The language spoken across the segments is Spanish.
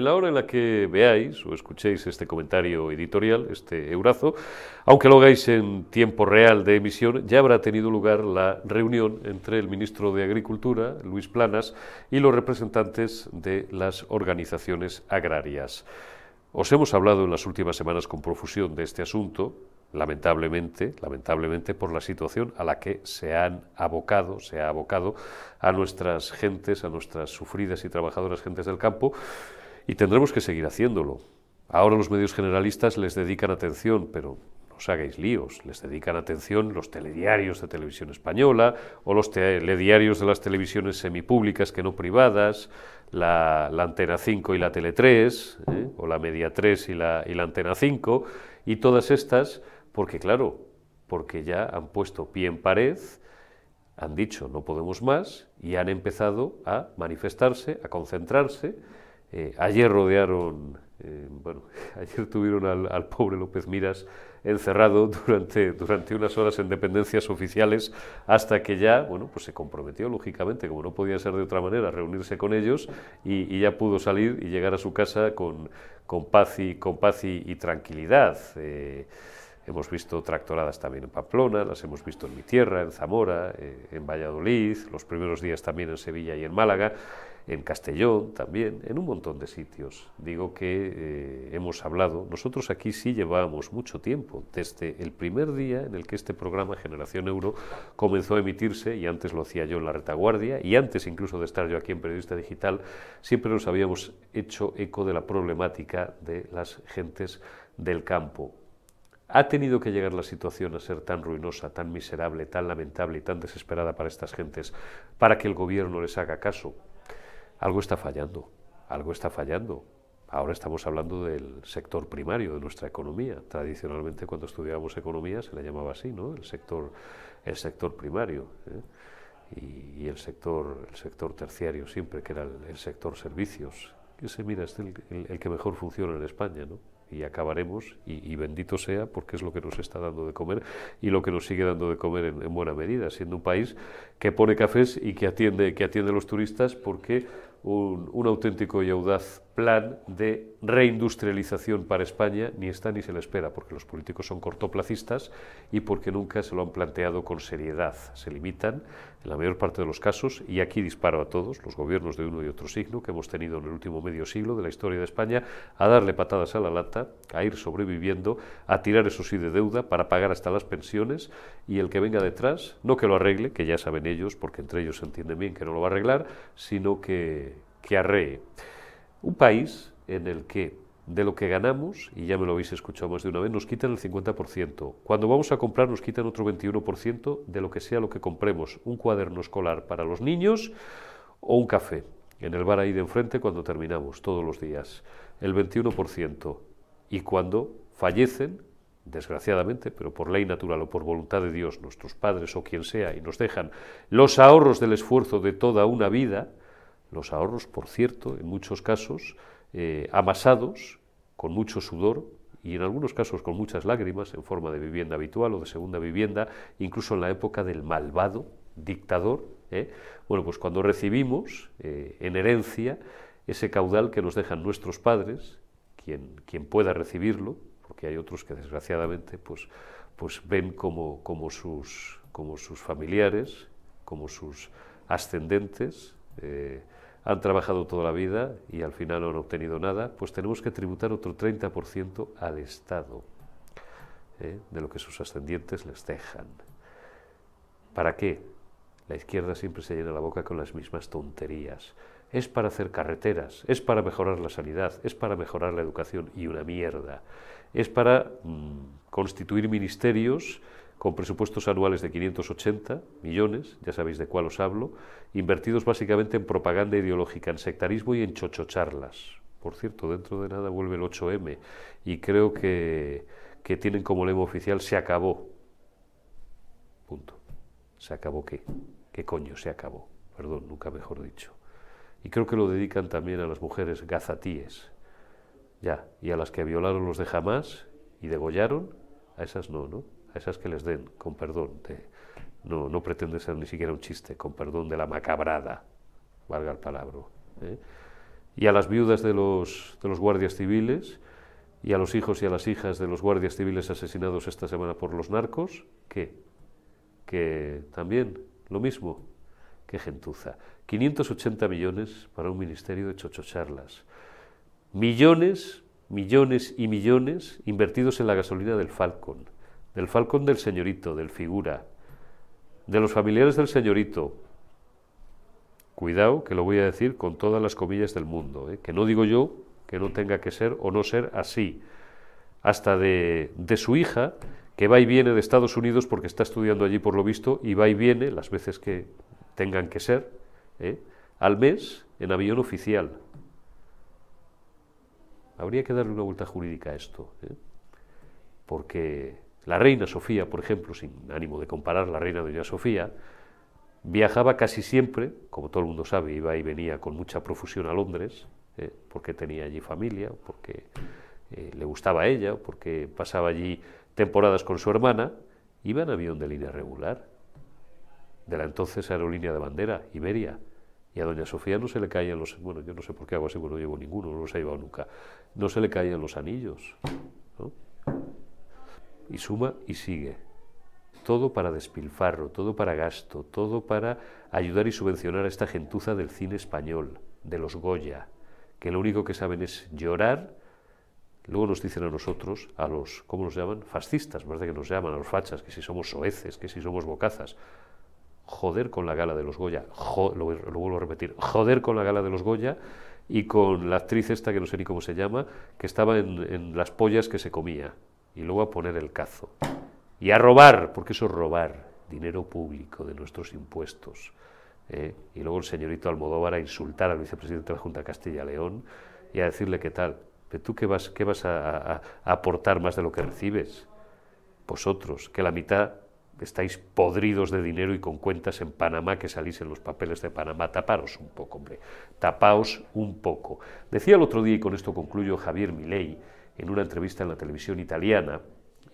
En la hora en la que veáis o escuchéis este comentario editorial, este eurazo, aunque lo hagáis en tiempo real de emisión, ya habrá tenido lugar la reunión entre el ministro de Agricultura, Luis Planas, y los representantes de las organizaciones agrarias. Os hemos hablado en las últimas semanas con profusión de este asunto, lamentablemente, lamentablemente por la situación a la que se han abocado, se ha abocado a nuestras gentes, a nuestras sufridas y trabajadoras gentes del campo, y tendremos que seguir haciéndolo. Ahora los medios generalistas les dedican atención, pero no os hagáis líos, les dedican atención los telediarios de televisión española o los telediarios de las televisiones semipúblicas que no privadas, la, Antena 5 y la Tele 3, ¿eh? o la Media 3 y la, y la Antena 5, y todas estas porque claro, porque ya han puesto pie en pared, han dicho no podemos más y han empezado a manifestarse, a concentrarse. Eh, ayer rodearon, eh, bueno, ayer tuvieron al, pobre López Miras encerrado durante, durante unas horas en dependencias oficiales hasta que ya, bueno, pues se comprometió, lógicamente, como no podía ser de otra manera, a reunirse con ellos y, ya pudo salir y llegar a su casa con, con paz y, con paz y, tranquilidad. Eh, Hemos visto tractoradas también en Pamplona, las hemos visto en mi tierra, en Zamora, en Valladolid, los primeros días también en Sevilla y en Málaga, en Castellón también, en un montón de sitios. Digo que eh, hemos hablado, nosotros aquí sí llevábamos mucho tiempo, desde el primer día en el que este programa Generación Euro comenzó a emitirse, y antes lo hacía yo en la retaguardia, y antes incluso de estar yo aquí en Periodista Digital, siempre nos habíamos hecho eco de la problemática de las gentes del campo ¿Ha tenido que llegar la situación a ser tan ruinosa, tan miserable, tan lamentable y tan desesperada para estas gentes para que el gobierno les haga caso? Algo está fallando, algo está fallando. Ahora estamos hablando del sector primario de nuestra economía. Tradicionalmente, cuando estudiábamos economía, se le llamaba así, ¿no? El sector, el sector primario. ¿eh? Y, el, sector, el sector terciario siempre, que era el, sector servicios. Que se mira, es el, que mejor funciona en España, ¿no? y acabaremos, y, bendito sea, porque es lo que nos está dando de comer y lo que nos sigue dando de comer en, buena medida, siendo un país que pone cafés y que atiende, que atiende a los turistas porque un, un auténtico y audaz plan de reindustrialización para España ni está ni se le espera, porque los políticos son cortoplacistas y porque nunca se lo han planteado con seriedad. Se limitan, en la mayor parte de los casos, y aquí disparo a todos, los gobiernos de uno y otro signo que hemos tenido en el último medio siglo de la historia de España, a darle patadas a la lata, a ir sobreviviendo, a tirar eso sí de deuda para pagar hasta las pensiones, y el que venga detrás, no que lo arregle, que ya saben ellos, porque entre ellos se entiende bien que no lo va a arreglar, sino que, que arree. Un país en el que de lo que ganamos, y ya me lo habéis escuchado más de una vez, nos quitan el 50%. Cuando vamos a comprar nos quitan otro 21% de lo que sea lo que compremos. Un cuaderno escolar para los niños o un café en el bar ahí de enfrente cuando terminamos, todos los días. El 21%. Y cuando fallecen, desgraciadamente, pero por ley natural o por voluntad de Dios, nuestros padres o quien sea, y nos dejan los ahorros del esfuerzo de toda una vida, los ahorros, por cierto, en muchos casos, eh, amasados con mucho sudor y en algunos casos con muchas lágrimas en forma de vivienda habitual o de segunda vivienda, incluso en la época del malvado dictador. ¿eh? Bueno, pues cuando recibimos eh, en herencia ese caudal que nos dejan nuestros padres, quien, quien pueda recibirlo, porque hay otros que desgraciadamente pues, pues ven como, como, sus, como sus familiares, como sus ascendentes, han trabajado toda la vida y al final no han obtenido nada, pues tenemos que tributar otro 30% al Estado ¿eh? de lo que sus ascendientes les dejan. ¿Para qué? La izquierda siempre se llena la boca con las mismas tonterías. Es para hacer carreteras, es para mejorar la sanidad, es para mejorar la educación y una mierda. Es para mm, constituir ministerios con presupuestos anuales de 580 millones, ya sabéis de cuál os hablo, invertidos básicamente en propaganda ideológica, en sectarismo y en chochocharlas. Por cierto, dentro de nada vuelve el 8M y creo que, que tienen como lema oficial se acabó. Punto. ¿Se acabó qué? ¿Qué coño se acabó? Perdón, nunca mejor dicho. Y creo que lo dedican también a las mujeres gazatíes. Ya, y a las que violaron los de Hamas y degollaron, a esas no, ¿no? A esas que les den, con perdón, no, no pretende ser ni siquiera un chiste, con perdón de la macabrada, valga el palabra. ¿eh? y a las viudas de los, de los guardias civiles y a los hijos y a las hijas de los guardias civiles asesinados esta semana por los narcos, ¿qué? Que también lo mismo, qué gentuza. 580 millones para un ministerio de chochocharlas. Millones, millones y millones invertidos en la gasolina del Falcon, del Falcon del señorito, del figura, de los familiares del señorito. Cuidado, que lo voy a decir con todas las comillas del mundo, ¿eh? que no digo yo que no tenga que ser o no ser así. Hasta de, de su hija, que va y viene de Estados Unidos porque está estudiando allí por lo visto, y va y viene las veces que tengan que ser, ¿eh? al mes en avión oficial. Habría que darle una vuelta jurídica a esto, ¿eh? porque la reina Sofía, por ejemplo, sin ánimo de comparar la reina doña Sofía, viajaba casi siempre, como todo el mundo sabe, iba y venía con mucha profusión a Londres, eh, porque tenía allí familia, porque eh, le gustaba a ella, porque pasaba allí temporadas con su hermana, iba en avión de línea regular, de la entonces aerolínea de bandera, Iberia. Y a doña Sofía no se le caían los... Bueno, yo no sé por qué hago así, no llevo ninguno, no los ha llevado nunca. No se le caían los anillos. Y suma y sigue. Todo para despilfarro, todo para gasto, todo para ayudar y subvencionar a esta gentuza del cine español, de los Goya, que lo único que saben es llorar. Luego nos dicen a nosotros, a los, ¿cómo nos llaman? Fascistas, más que nos llaman, a los fachas, que si somos soeces, que si somos bocazas. Joder con la gala de los Goya, lo, vuelvo a repetir, joder con la gala de los Goya y con la actriz esta, que no sé ni cómo se llama, que estaba en las pollas que se comía. Y luego a poner el cazo. Y a robar, porque eso es robar dinero público de nuestros impuestos. ¿eh? y luego el señorito Almodóvar a insultar al vicepresidente de la Junta de Castilla-León y a decirle qué tal. ¿Pero tú qué vas, qué vas a, aportar más de lo que recibes? Vosotros, que la mitad estáis podridos de dinero y con cuentas en Panamá que salís en los papeles de Panamá. Taparos un poco, hombre. Tapaos un poco. Decía el otro día, y con esto concluyo, Javier Milei, en una entrevista en la televisión italiana,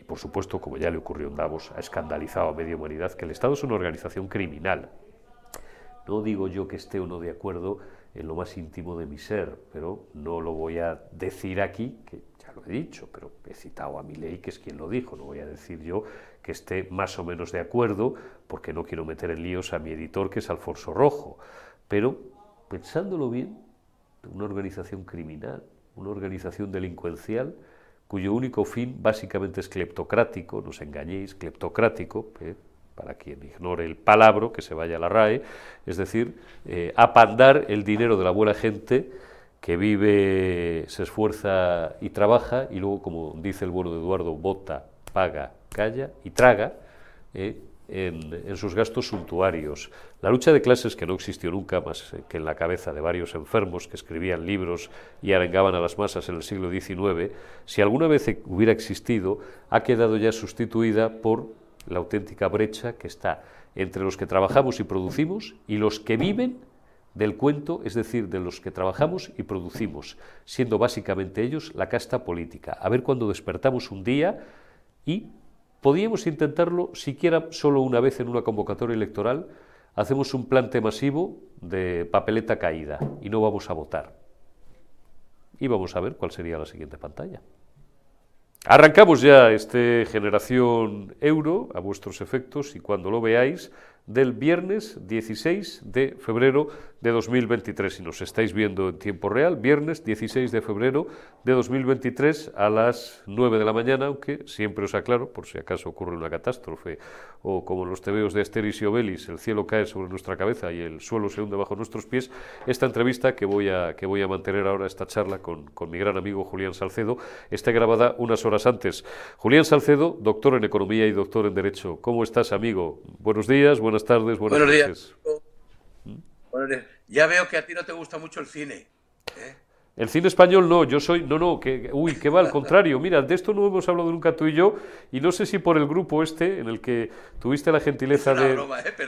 y por supuesto, como ya le ocurrió en Davos, ha escandalizado a media humanidad, que el Estado es una organización criminal no digo yo que esté o no de acuerdo en lo más íntimo de mi ser, pero no lo voy a decir aquí, que ya lo he dicho, pero he citado a mi ley, que es quien lo dijo, no voy a decir yo que esté más o menos de acuerdo, porque no quiero meter en líos a mi editor, que es Alfonso Rojo. Pero, pensándolo bien, una organización criminal, una organización delincuencial, cuyo único fin básicamente es cleptocrático, no os engañéis, cleptocrático, ¿eh? para quien ignore el palabro, que se vaya a la RAE, es decir, eh, apandar el dinero de la buena gente que vive, se esfuerza y trabaja, y luego, como dice el bueno de Eduardo, vota, paga, calla y traga eh, en, sus gastos suntuarios. La lucha de clases, que no existió nunca más que en la cabeza de varios enfermos que escribían libros y arengaban a las masas en el siglo XIX, si alguna vez hubiera existido, ha quedado ya sustituida por la auténtica brecha que está entre los que trabajamos y producimos y los que viven del cuento, es decir, de los que trabajamos y producimos, siendo básicamente ellos la casta política. A ver cuando despertamos un día y podíamos intentarlo siquiera solo una vez en una convocatoria electoral, hacemos un plante masivo de papeleta caída y no vamos a votar. Y vamos a ver cuál sería la siguiente pantalla. Arrancamos ya este generación euro a vuestros efectos y cuando lo veáis del viernes 16 de febrero de 2023. Si nos estáis viendo en tiempo real, viernes 16 de febrero de 2023 a las 9 de la mañana, aunque siempre os aclaro, por si acaso ocurre una catástrofe o como en los tebeos de Asteris y Obelis, el cielo cae sobre nuestra cabeza y el suelo se hunde bajo nuestros pies, esta entrevista que voy a, que voy a mantener ahora, esta charla con, con mi gran amigo Julián Salcedo, está grabada unas horas antes. Julián Salcedo, doctor en Economía y doctor en Derecho. ¿Cómo estás, amigo? Buenos días, buenas tardes, buenas Buenos días. Buenos días. Ya veo que a ti no te gusta mucho el cine. ¿eh? El cine español no, yo soy, no, no, que, uy, que va al contrario. Mira, de esto no hemos hablado nunca tú y yo, y no sé si por el grupo este, en el que tuviste la gentileza de, ¿eh?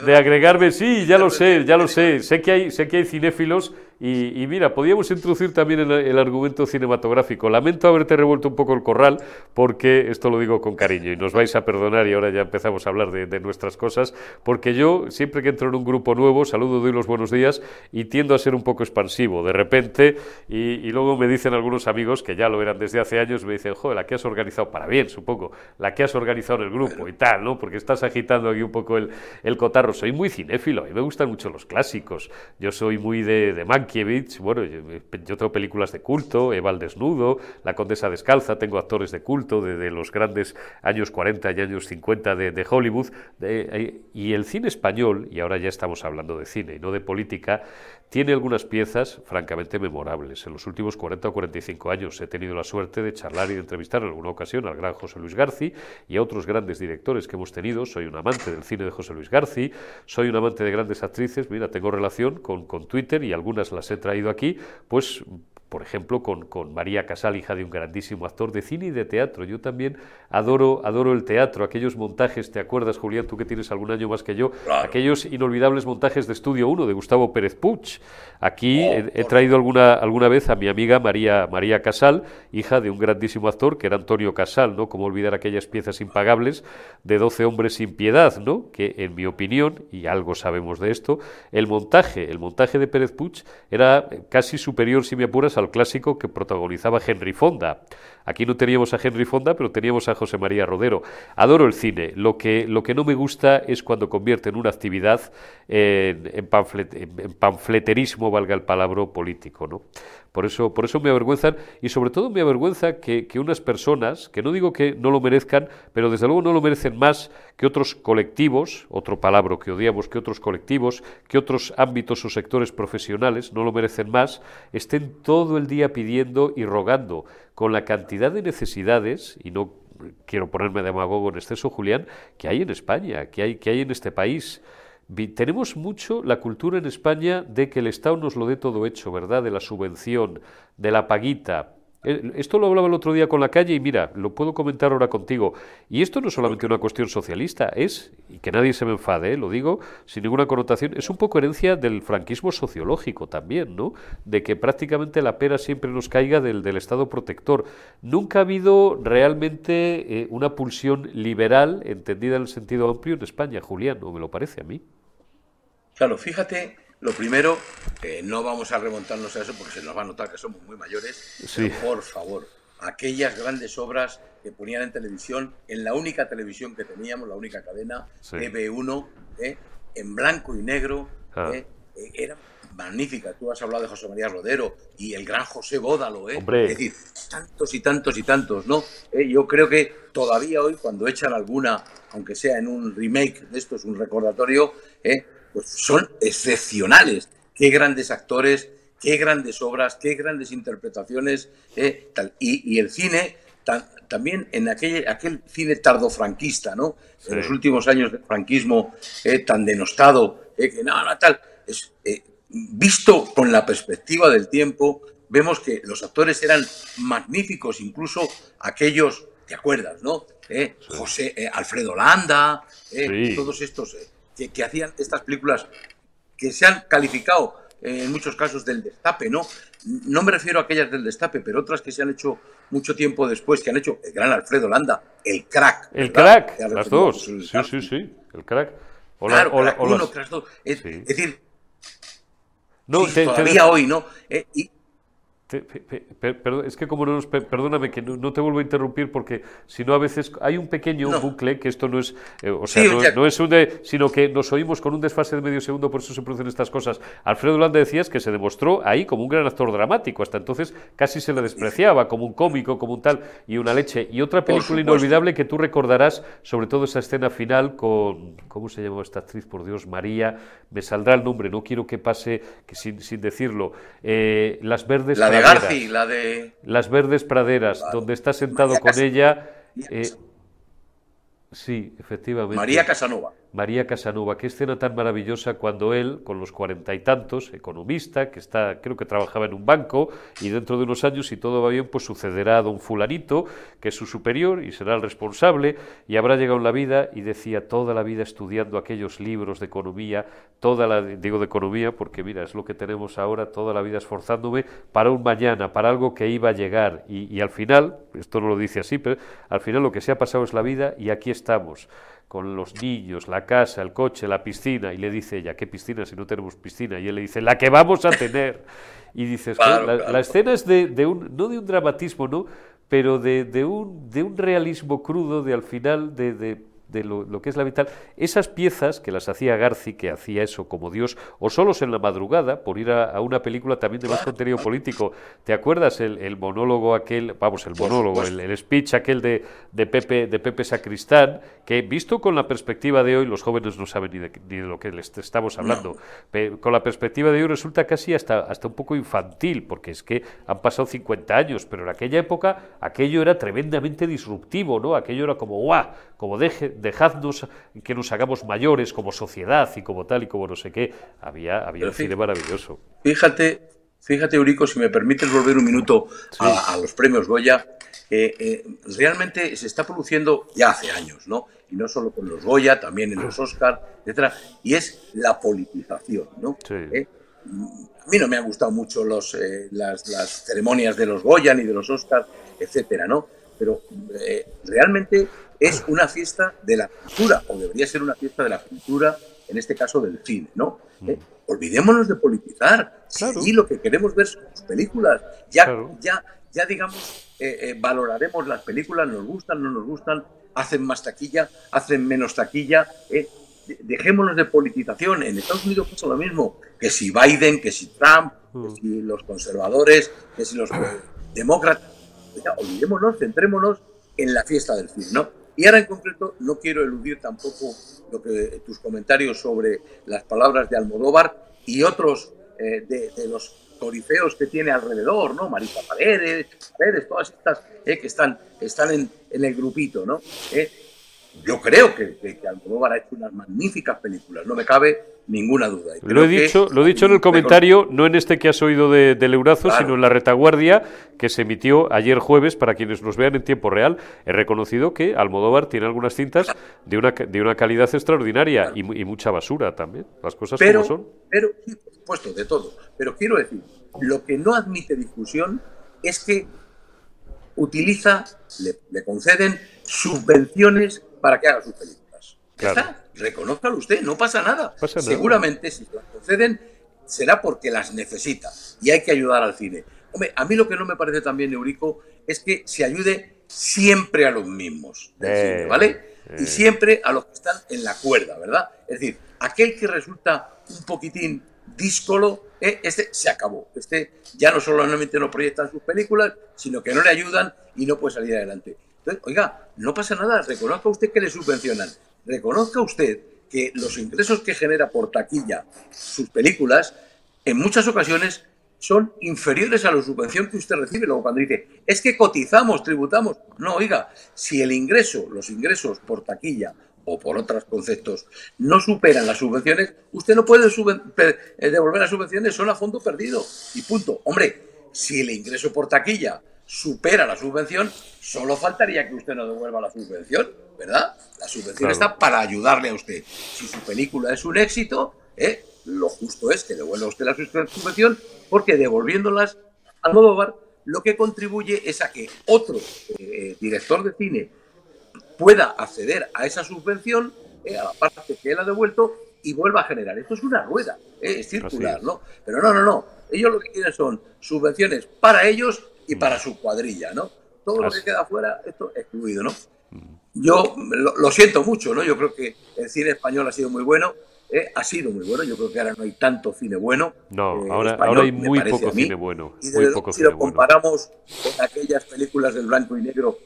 de, agregarme, sí, ya lo sé, ya lo sé. Sé que hay, sé que hay cinéfilos Y, mira, podíamos introducir también el, argumento cinematográfico. Lamento haberte revuelto un poco el corral, porque esto lo digo con cariño y nos vais a perdonar y ahora ya empezamos a hablar de, nuestras cosas, porque yo siempre que entro en un grupo nuevo, saludo, doy los buenos días y tiendo a ser un poco expansivo de repente y, luego me dicen algunos amigos que ya lo eran desde hace años, me dicen, joder, la que has organizado, para bien, supongo, la que has organizado en el grupo y tal, ¿no? Porque estás agitando aquí un poco el, el cotarro. Soy muy cinéfilo, a mí me gustan mucho los clásicos. Yo soy muy de, de Mankiewicz, bueno, yo, tengo películas de culto, Eva al desnudo, La condesa descalza, tengo actores de culto de, los grandes años 40 y años 50 de, Hollywood. Eh, y el cine español, y ahora ya estamos hablando de cine y no de política, tiene algunas piezas francamente memorables. En los últimos 40 o 45 años he tenido la suerte de charlar y de entrevistar en alguna ocasión al gran José Luis Garci y a otros grandes directores que hemos tenido. Soy un amante del cine de José Luis Garci, soy un amante de grandes actrices. Mira, tengo relación con, con Twitter y algunas las he traído aquí, pues por ejemplo, con, con, María Casal, hija de un grandísimo actor de cine y de teatro. Yo también adoro, adoro el teatro, aquellos montajes, ¿te acuerdas, Julián, tú que tienes algún año más que yo? Aquellos inolvidables montajes de Estudio 1 de Gustavo Pérez Puch. Aquí oh, he, traído alguna, alguna vez a mi amiga María, María Casal, hija de un grandísimo actor que era Antonio Casal, ¿no? Como olvidar aquellas piezas impagables de 12 hombres sin piedad, ¿no? Que en mi opinión, y algo sabemos de esto, el montaje, el montaje de Pérez Puch era casi superior, si me apuras, al clásico que protagonizaba Henry Fonda. Aquí no teníamos a Henry Fonda, pero teníamos a José María Rodero. Adoro el cine. Lo que, lo que no me gusta es cuando convierte en una actividad en, en, panfleterismo, valga el palabra, político. ¿no? Por eso, por eso me avergüenzan y sobre todo me avergüenza que, unas personas, que no digo que no lo merezcan, pero desde luego no lo merecen más que otros colectivos, otro palabra que odiamos, que otros colectivos, que otros ámbitos o sectores profesionales, no lo merecen más, estén todo el día pidiendo y rogando con la cantidad de necesidades, y no quiero ponerme demagogo en exceso, Julián, que hay en España, que hay, que hay en este país. Tenemos mucho la cultura en España de que el Estado nos lo dé todo hecho, ¿verdad? De la subvención, de la paguita. Eh, esto lo hablaba el otro día con la calle y mira, lo puedo comentar ahora contigo. Y esto no es solamente una cuestión socialista, es, y que nadie se me enfade, ¿eh? lo digo sin ninguna connotación, es un poco herencia del franquismo sociológico también, ¿no? De que prácticamente la pera siempre nos caiga del, del Estado protector. Nunca ha habido realmente eh, una pulsión liberal, entendida en el sentido amplio, en España, Julián, ¿no me lo parece a mí? Claro, fíjate, lo primero, no vamos a remontarnos a eso porque se nos va a notar que somos muy mayores, sí. por favor, aquellas grandes obras que ponían en televisión, en la única televisión que teníamos, la única cadena, TV1, ¿eh? en blanco y negro, ah. ¿eh? Eh, era magnífica. Tú has hablado de José María Rodero y el gran José Bódalo, ¿eh? Es decir, tantos y tantos y tantos, ¿no? yo creo que todavía hoy, cuando echan alguna, aunque sea en un remake de esto, es un recordatorio, ¿eh? Pues son excepcionales. Qué grandes actores, qué grandes obras, qué grandes interpretaciones. Eh, y, el cine, también en aquel, aquel cine tardofranquista, ¿no? En los últimos años del franquismo eh, tan denostado, eh, que nada, tal. Es, visto con la perspectiva del tiempo, vemos que los actores eran magníficos, incluso aquellos, ¿te acuerdas, no? José Alfredo Landa, todos estos que, hacían estas películas que se han calificado eh, en muchos casos del destape, ¿no? No me refiero a aquellas del destape, pero otras que se han hecho mucho tiempo después, que han hecho el gran Alfredo Landa, el crack. El crack, las dos. Sí, sí, sí, el crack. Hola, claro, uno, crack dos. Es, decir, no, todavía hoy, ¿no? Eh, y, es que como no nos, perdóname que no, te vuelvo a interrumpir porque si no a veces hay un pequeño bucle que esto no es, eh, o sea, no, es un de, sino que nos oímos con un desfase de medio segundo, por eso se producen estas cosas. Alfredo Landa decías que se demostró ahí como un gran actor dramático, hasta entonces casi se le despreciaba como un cómico, como un tal y una leche. Y otra película inolvidable que tú recordarás, sobre todo esa escena final con, ¿cómo se llamó esta actriz? Por Dios, María, me saldrá el nombre, no quiero que pase que sin, sin decirlo. Eh, las verdes la de... Las verdes praderas, donde está sentado con ella... Eh, sí, efectivamente. María Casanova. María Casanova, qué escena tan maravillosa cuando él, con los cuarenta y tantos, economista, que está, creo que trabajaba en un banco, y dentro de unos años, si todo va bien, pues sucederá a don fulanito, que es su superior y será el responsable, y habrá llegado en la vida, y decía toda la vida estudiando aquellos libros de economía, toda la, digo de economía, porque mira, es lo que tenemos ahora, toda la vida esforzándome para un mañana, para algo que iba a llegar, y, y al final, esto no lo dice así, pero al final lo que se ha pasado es la vida, y aquí estamos con los niños, la casa, el coche, la piscina, y le dice ella, ¿qué piscina si no tenemos piscina? Y él le dice, la que vamos a tener. Y dices, la, escena es de, un, no de un dramatismo, ¿no? pero de, de, un, de un realismo crudo, de al final, de de lo, que es la vital, esas piezas que las hacía Garci, que hacía eso como Dios, o solos en la madrugada, por ir a, una película también de más contenido político. ¿Te acuerdas el, monólogo aquel, vamos, el monólogo, el, speech aquel de, de, Pepe, de Pepe Sacristán, que visto con la perspectiva de hoy, los jóvenes no saben ni de, ni de lo que les estamos hablando, con la perspectiva de hoy resulta casi hasta, hasta un poco infantil, porque es que han pasado 50 años, pero en aquella época aquello era tremendamente disruptivo, ¿no? Aquello era como, ¡guau! Como deje, dejadnos que nos hagamos mayores como sociedad y como tal y como no sé qué. Había, había un cine maravilloso. Fíjate, fíjate, Eurico, si me permites volver un minuto a, los premios Goya. Eh, eh, realmente se está produciendo ya hace años, ¿no? Y no solo con los Goya, también en los Oscar, etcétera, y es la politización, ¿no? Eh, a mí no me han gustado mucho los, las, las, ceremonias de los Goya ni de los Oscar, etcétera, ¿no? Pero realmente es una fiesta de la cultura, o debería ser una fiesta de la cultura, en este caso del cine, ¿no? Mm. Eh, olvidémonos de politizar. Claro. lo que queremos ver son las películas. Ya, ya, ya digamos, eh, eh, valoraremos las películas, nos gustan, no nos gustan, hacen más taquilla, hacen menos taquilla. dejémonos de politización. En Estados Unidos pasa lo mismo. Que si Biden, que si Trump, que mm. si los conservadores, que si los demócratas. olvidémonos, centrémonos en la fiesta del cine, ¿no? Y ahora en concreto no quiero eludir tampoco lo que tus comentarios sobre las palabras de Almodóvar y otros eh, de, los corifeos que tiene alrededor, ¿no? Marisa Paredes, Paredes todas estas eh, que están, están en, en, el grupito, ¿no? Eh, yo creo que, que, Almodóvar ha hecho unas magníficas películas, no me cabe ninguna duda. Lo he, dicho, lo he dicho en el comentario, no en este que has oído de, del Eurazo, sino en la retaguardia que se emitió ayer jueves para quienes nos vean en tiempo real. He reconocido que Almodóvar tiene algunas cintas de una, de una calidad extraordinaria y, mucha basura también, las cosas pero, como son. Pero, por supuesto, de todo. Pero quiero decir, lo que no admite discusión es que utiliza, le conceden subvenciones para que haga sus películas. Claro. Reconózcalo usted, no pasa nada. Seguramente si las conceden será porque las necesita y hay que ayudar al cine. Hombre, a mí lo que no me parece también, Eurico, es que se ayude siempre a los mismos del eh, cine, ¿vale? Y eh. siempre a los que están en la cuerda, ¿verdad? Es decir, aquel que resulta un poquitín díscolo, eh, este se acabó. Este ya no solamente no proyectan sus películas, sino que no le ayudan y no puede salir adelante oiga, no pasa nada, reconozca usted que le subvencionan, reconozca usted que los ingresos que genera por taquilla sus películas, en muchas ocasiones son inferiores a la subvención que usted recibe. Luego cuando dice, es que cotizamos, tributamos. No, oiga, si el ingreso, los ingresos por taquilla o por otros conceptos no superan las subvenciones, usted no puede eh, devolver las subvenciones, son a fondo perdido. Y punto. Hombre, si el ingreso por taquilla supera la subvención, solo faltaría que usted no devuelva la subvención, ¿verdad? La subvención está para ayudarle a usted. Si su película es un éxito, ¿eh? lo justo es que devuelva usted la subvención, porque devolviéndolas al Modóvar, lo que contribuye es a que otro eh, director de cine pueda acceder a esa subvención, eh, a la parte que él ha devuelto, y vuelva a generar. Esto es una rueda, es circular, ¿no? Pero no, no, no. Ellos lo que quieren son subvenciones para ellos y para su cuadrilla, ¿no? Todo lo que queda afuera, esto excluido, ¿no? Yo lo, siento mucho, ¿no? Yo creo que el cine español ha sido muy bueno, eh, ha sido muy bueno. Yo creo que ahora no hay tanto cine bueno. No, eh, ahora, ahora, hay muy poco cine bueno. Y muy poco si lo comparamos con aquellas películas del blanco y negro,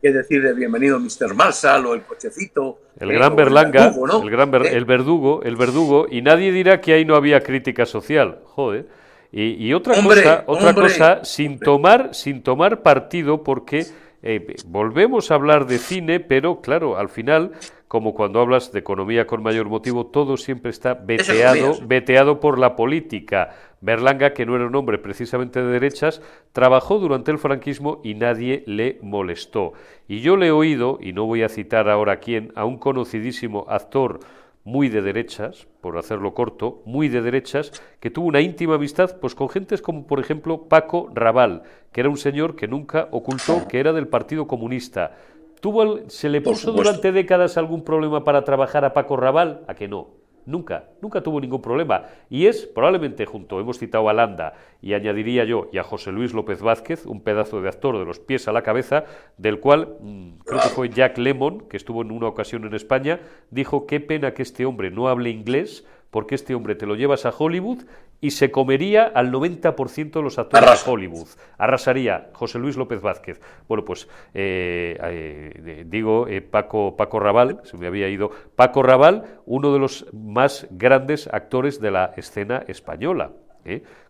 qué decir de Bienvenido Mr. Marshall o El Cochecito. El gran Berlanga, el, gran eh. el verdugo, el verdugo, y nadie dirá que ahí no había crítica social. Joder. Y, otra cosa, otra cosa sin tomar, sin tomar partido, porque eh, volvemos a hablar de cine, pero claro, al final como cuando hablas de economía con mayor motivo, todo siempre está veteado, veteado por la política. Berlanga, que no era un hombre precisamente de derechas, trabajó durante el franquismo y nadie le molestó. Y yo le he oído, y no voy a citar ahora quién, a un conocidísimo actor muy de derechas, por hacerlo corto, muy de derechas, que tuvo una íntima amistad pues con gentes como por ejemplo Paco Raval, que era un señor que nunca ocultó que era del Partido Comunista. ¿Tuvo, ¿Se le puso durante décadas algún problema para trabajar a Paco Raval? ¿A que no? Nunca, nunca tuvo ningún problema. Y es probablemente junto, hemos citado a Landa y añadiría yo, y a José Luis López Vázquez, un pedazo de actor de los pies a la cabeza, del cual mm, creo que fue Jack Lemon, que estuvo en una ocasión en España, dijo qué pena que este hombre no hable inglés porque este hombre te lo llevas a Hollywood y se comería al 90% de los actores de Hollywood. Arrasaría José Luis López Vázquez. Bueno, pues eh, eh, digo eh, Paco, Paco Raval, se me había ido, Paco Raval, uno de los más grandes actores de la escena española.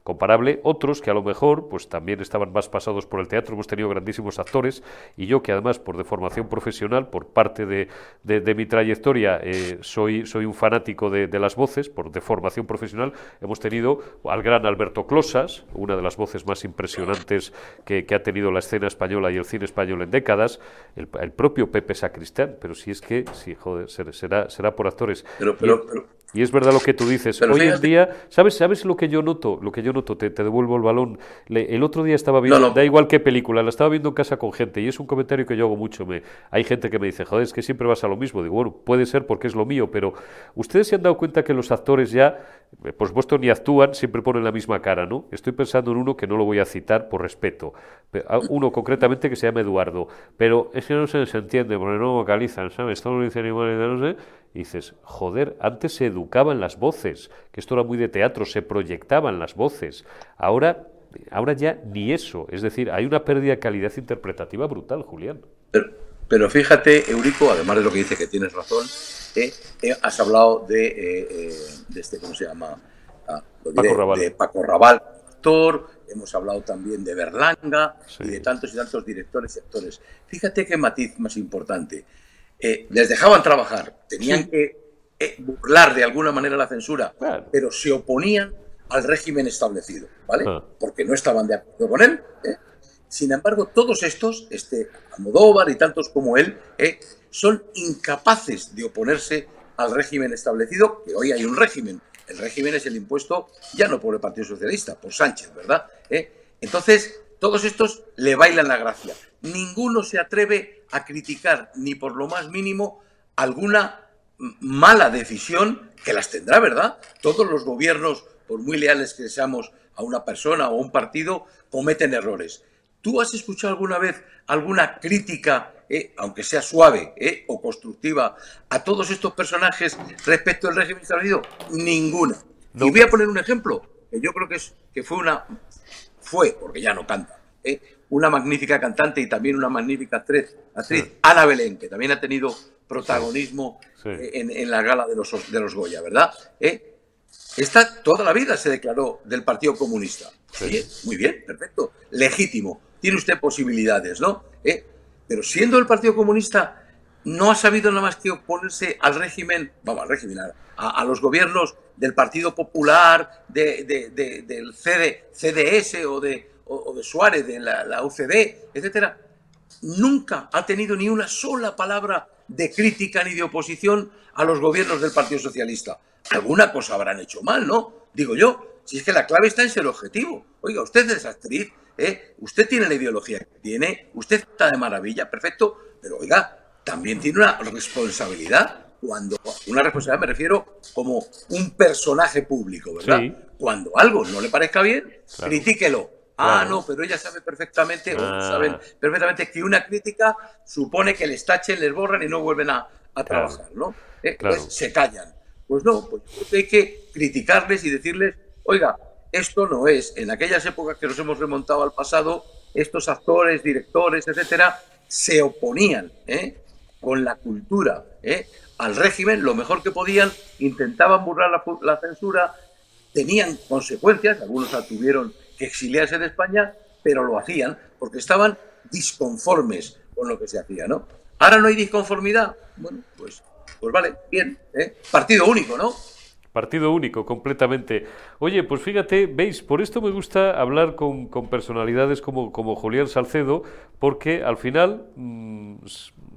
Comparable otros que a lo mejor pues también estaban más pasados por el teatro hemos tenido grandísimos actores y yo que además por deformación profesional por parte de, de, mi trayectoria eh, soy soy un fanático de, de, las voces por deformación profesional hemos tenido al gran Alberto Closas una de las voces más impresionantes que, que ha tenido la escena española y el cine español en décadas el, el propio Pepe Sacristán pero si es que sí joder será será por actores pero, pero, y es verdad lo que tú dices. Hoy en día, ¿sabes, ¿sabes lo que yo noto? Lo que yo te, devuelvo el balón. el otro día estaba viendo, da igual qué película, la estaba viendo en casa con gente y es un comentario que yo hago mucho. Me, hay gente que me dice, joder, es que siempre vas a lo mismo. Digo, bueno, puede ser porque es lo mío, pero ustedes se han dado cuenta que los actores ya, eh, por supuesto, ni actúan, siempre ponen la misma cara, ¿no? Estoy pensando en uno que no lo voy a citar por respeto. Uno concretamente que se llama Eduardo. Pero es que no se, entiende, porque no vocalizan, ¿sabes? Todos lo dicen igual, no sé y dices, joder, antes se educaban las voces, que esto era muy de teatro, se proyectaban las voces. Ahora, ahora ya ni eso. Es decir, hay una pérdida de calidad interpretativa brutal, Julián. Pero, fíjate, Eurico, además de lo que dice que tienes razón, eh, eh, has hablado de, eh, de, este, ¿cómo se llama? Ah, Paco Raval. De Paco Raval, actor, hemos hablado también de Berlanga y de tantos y tantos directores y actores. Fíjate qué matiz más importante. Eh, les dejaban trabajar, tenían que eh, burlar de alguna manera la censura, pero se oponían al régimen establecido, ¿vale? Ah. Porque no estaban de acuerdo con él. ¿eh? Sin embargo, todos estos, este Almodóvar y tantos como él, son incapaces de oponerse al régimen establecido, que hoy hay un régimen. El régimen es el impuesto ya no por el Partido Socialista, por Sánchez, ¿verdad? Entonces, todos estos le bailan la gracia. Ninguno se atreve a criticar ni por lo más mínimo alguna mala decisión que las tendrá, ¿verdad? Todos los gobiernos, por muy leales que seamos a una persona o a un partido, cometen errores. ¿Tú has escuchado alguna vez alguna crítica, eh, aunque sea suave eh, o constructiva, a todos estos personajes respecto al régimen establecido? Ninguna. Y voy a poner un ejemplo, que yo creo que, es, que fue una fue, porque ya no canta, ¿eh? Una magnífica cantante y también una magnífica actriz, Ana Belén, que también ha tenido protagonismo eh, En, la gala de los, de los Goya, ¿verdad? ¿Eh? Esta toda la vida se declaró del Partido Comunista. muy bien, perfecto, legítimo. Tiene usted posibilidades, ¿no? Pero siendo el Partido Comunista, no ha sabido nada más que oponerse al régimen, vamos, al régimen, a, los gobiernos del Partido Popular, de, del CD, CDS o de, o, de Suárez, de la, la UCD, etcétera, nunca ha tenido ni una sola palabra de crítica ni de oposición a los gobiernos del Partido Socialista. Alguna cosa habrán hecho mal, ¿no? Digo yo, si es que la clave está en ser objetivo. Oiga, usted es actriz, ¿eh? usted tiene la ideología que tiene, usted está de maravilla, perfecto, pero oiga, también tiene una responsabilidad cuando, una responsabilidad me refiero como un personaje público, ¿verdad? Cuando algo no le parezca bien, critíquelo. Ah, no, pero ella sabe perfectamente, ah. saben perfectamente que una crítica supone que les tachen, les borran y no vuelven a, trabajar, ¿no? Eh, pues se callan. Pues no, pues hay que criticarles y decirles, oiga, esto no es. En aquellas épocas que nos hemos remontado al pasado, estos actores, directores, etcétera, se oponían, ¿eh? con la cultura ¿eh? al régimen lo mejor que podían, intentaban burlar la, censura, tenían consecuencias, algunos tuvieron que exiliarse de España, pero lo hacían porque estaban disconformes con lo que se hacía, ¿no? Ahora no hay disconformidad, bueno, pues Pues vale, bien, ¿eh? partido único, ¿no? Partido único, completamente. Oye, pues fíjate, veis, por esto me gusta hablar con, personalidades como, como Julián Salcedo, porque al final mm,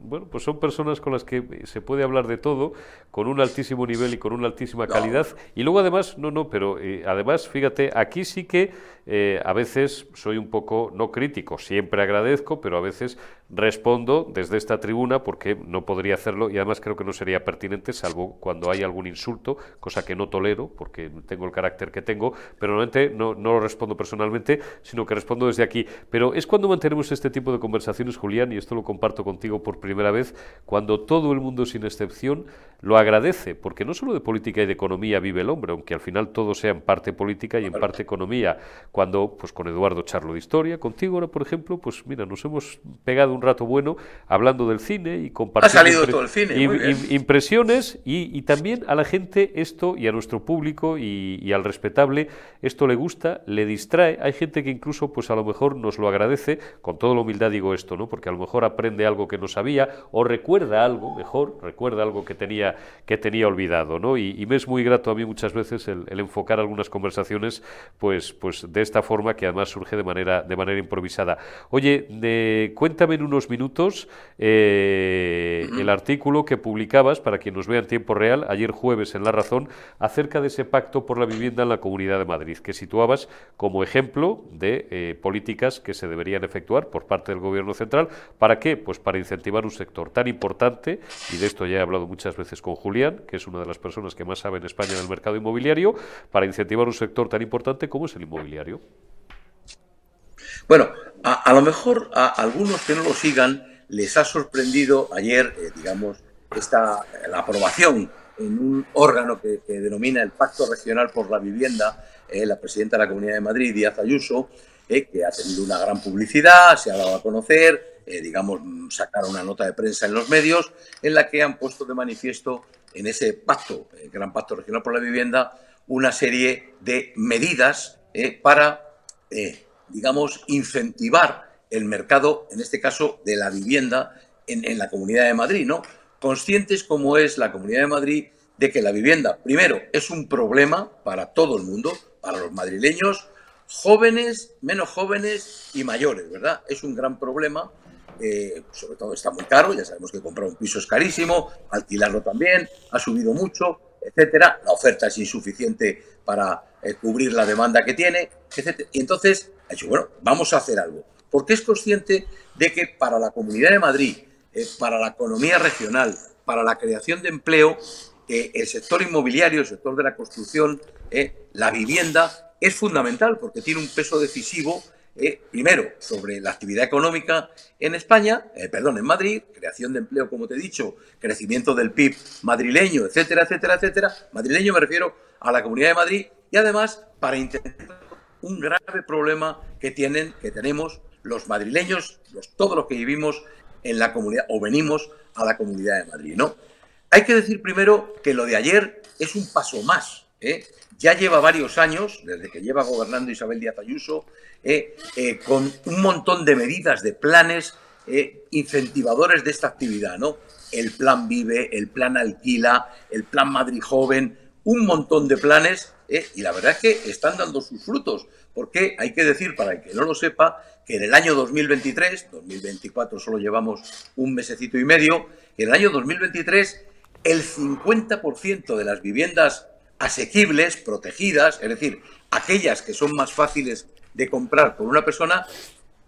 bueno, pues son personas con las que se puede hablar de todo, con un altísimo nivel y con una altísima calidad. Y luego además, no, no, pero eh, además, fíjate, aquí sí que eh, a veces soy un poco, no crítico, siempre agradezco, pero a veces respondo desde esta tribuna porque no podría hacerlo y además creo que no sería pertinente, salvo cuando hay algún insulto, cosa que no tolero porque tengo el carácter que tengo, pero normalmente no, lo respondo personalmente, sino que respondo desde aquí. Pero es cuando mantenemos este tipo de conversaciones, Julián, y esto lo comparto contigo por primera primera vez cuando todo el mundo, sin excepción, lo agradece, porque no solo de política y de economía vive el hombre, aunque al final todo sea en parte política y en parte economía. Cuando, pues con Eduardo charlo de historia, contigo ahora, por ejemplo, pues mira, nos hemos pegado un rato bueno hablando del cine y compartiendo ha salido todo el cine, impresiones y, también a la gente esto y a nuestro público y, y al respetable esto le gusta, le distrae. Hay gente que incluso, pues a lo mejor nos lo agradece, con toda la humildad digo esto, ¿no? Porque a lo mejor aprende algo que no sabía o recuerda algo, mejor, recuerda algo que tenía, que tenía olvidado, ¿no? Y, me es muy grato a mí muchas veces el, enfocar algunas conversaciones pues, pues de esta forma que además surge de manera, de manera improvisada. Oye, cuéntame unos minutos eh, el artículo que publicabas, para quien nos vea en tiempo real, ayer jueves en La Razón, acerca de ese pacto por la vivienda en la Comunidad de Madrid, que situabas como ejemplo de eh, políticas que se deberían efectuar por parte del Gobierno central. ¿Para qué? Pues para incentivar un sector tan importante, y de esto ya he hablado muchas veces con Julián, que es una de las personas que más sabe en España del mercado inmobiliario, para incentivar un sector tan importante como es el inmobiliario. Bueno, a, lo mejor a algunos que no lo sigan les ha sorprendido ayer, eh, digamos, esta, la aprobación en un órgano que, denomina el Pacto Regional por la Vivienda, eh, la presidenta de la Comunidad de Madrid, Díaz Ayuso, eh, que ha tenido una gran publicidad, se ha dado a conocer, eh, digamos, sacar una nota de prensa en los medios en la que han puesto de manifiesto en ese pacto, el Gran Pacto Regional por la Vivienda, una serie de medidas eh, para, eh, digamos, incentivar el mercado, en este caso, de la vivienda en, la Comunidad de Madrid, ¿no? Conscientes como es la Comunidad de Madrid de que la vivienda, primero, es un problema para todo el mundo, para los madrileños, jóvenes, menos jóvenes y mayores, ¿verdad? Es un gran problema eh, sobre todo está muy caro, ya sabemos que comprar un piso es carísimo, alquilarlo también, ha subido mucho, etcétera, la oferta es insuficiente para eh, cubrir la demanda que tiene, Y entonces ha dicho, bueno, vamos a hacer algo, porque es consciente de que para la Comunidad de Madrid, eh, para la economía regional, para la creación de empleo, el sector inmobiliario, el sector de la construcción, la vivienda, es fundamental porque tiene un peso decisivo eh, primero, sobre la actividad económica en España, eh, perdón, en Madrid, creación de empleo, como te he dicho, crecimiento del PIB madrileño, etcétera, etcétera, etcétera. Madrileño me refiero a la Comunidad de Madrid y además para intentar un grave problema que tienen, que tenemos los madrileños, los, todos los que vivimos en la comunidad o venimos a la Comunidad de Madrid, ¿no? Hay que decir primero que lo de ayer es un paso más. ¿eh? ya lleva varios años, desde que lleva gobernando Isabel Díaz Ayuso, eh, eh, con un montón de medidas, de planes incentivadores de esta actividad, ¿no? El plan Vive, el plan Alquila, el plan Madrid Joven, un montón de planes, y la verdad es que están dando sus frutos, porque hay que decir, para el que no lo sepa, que en el año 2023, 2024 solo llevamos un mesecito y medio, en el año 2023 el 50% de las viviendas asequibles, protegidas, es decir, aquellas que son más fáciles de comprar por una persona,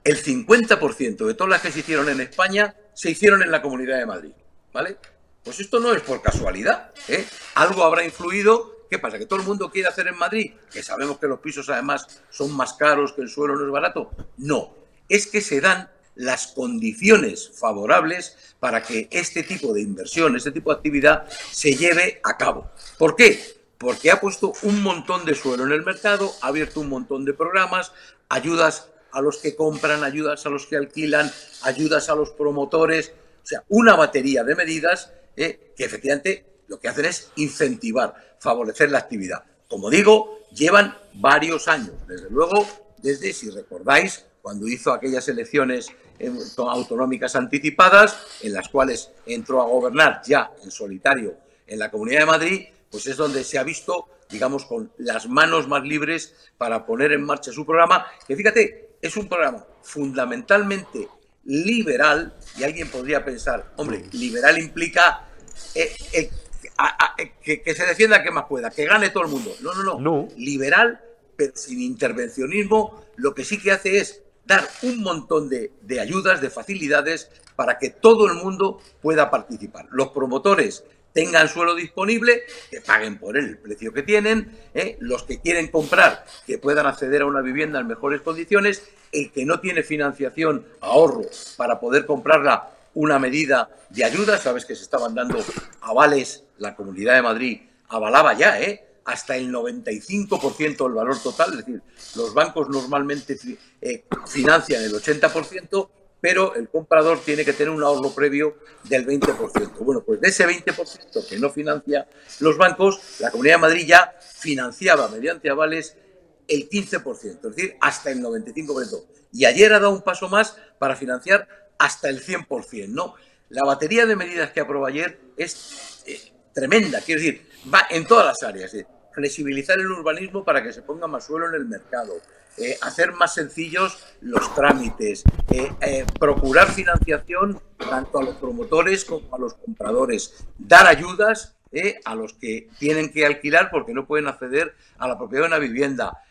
el 50% de todas las que se hicieron en España se hicieron en la Comunidad de Madrid, ¿vale? Pues esto no es por casualidad, ¿eh? Algo habrá influido. ¿Qué pasa? ¿Que todo el mundo quiere hacer en Madrid? Que sabemos que los pisos además son más caros, que el suelo no es barato. No, es que se dan las condiciones favorables para que este tipo de inversión, este tipo de actividad se lleve a cabo. ¿Por qué? porque ha puesto un montón de suelo en el mercado, ha abierto un montón de programas, ayudas a los que compran, ayudas a los que alquilan, ayudas a los promotores, o sea, una batería de medidas eh, que efectivamente lo que hacen es incentivar, favorecer la actividad. Como digo, llevan varios años, desde luego, desde, si recordáis, cuando hizo aquellas elecciones autonómicas anticipadas, en las cuales entró a gobernar ya en solitario en la Comunidad de Madrid, pues es donde se ha visto, digamos, con las manos más libres para poner en marcha su programa, que fíjate, es un programa fundamentalmente liberal, y alguien podría pensar, hombre, liberal implica eh, eh, que, se defienda que más pueda, que gane todo el mundo. No, no, no, no. Liberal, pero sin intervencionismo, lo que sí que hace es dar un montón de, de, ayudas, de facilidades para que todo el mundo pueda participar. Los promotores tengan suelo disponible, que paguen por él el precio que tienen, ¿eh? los que quieren comprar, que puedan acceder a una vivienda en mejores condiciones, el que no tiene financiación, ahorro para poder comprarla, una medida de ayuda, sabes que se estaban dando avales, la Comunidad de Madrid avalaba ya, ¿eh? hasta el 95% del valor total, es decir, los bancos normalmente eh, financian el 80%, pero el comprador tiene que tener un ahorro previo del 20%. Bueno, pues de ese 20% que no financia los bancos, la Comunidad de Madrid ya financiaba mediante avales el 15%, es decir, hasta el 95%. Y ayer ha dado un paso más para financiar hasta el 100%, ¿no? La batería de medidas que aprobó ayer es eh, tremenda, quiero decir, va en todas las áreas. flexibilizar el urbanismo para que se ponga más suelo en el mercado, eh, hacer más sencillos los trámites, eh, procurar financiación tanto a los promotores como a los compradores, dar ayudas a los que tienen que alquilar porque no pueden acceder a la propiedad de una vivienda,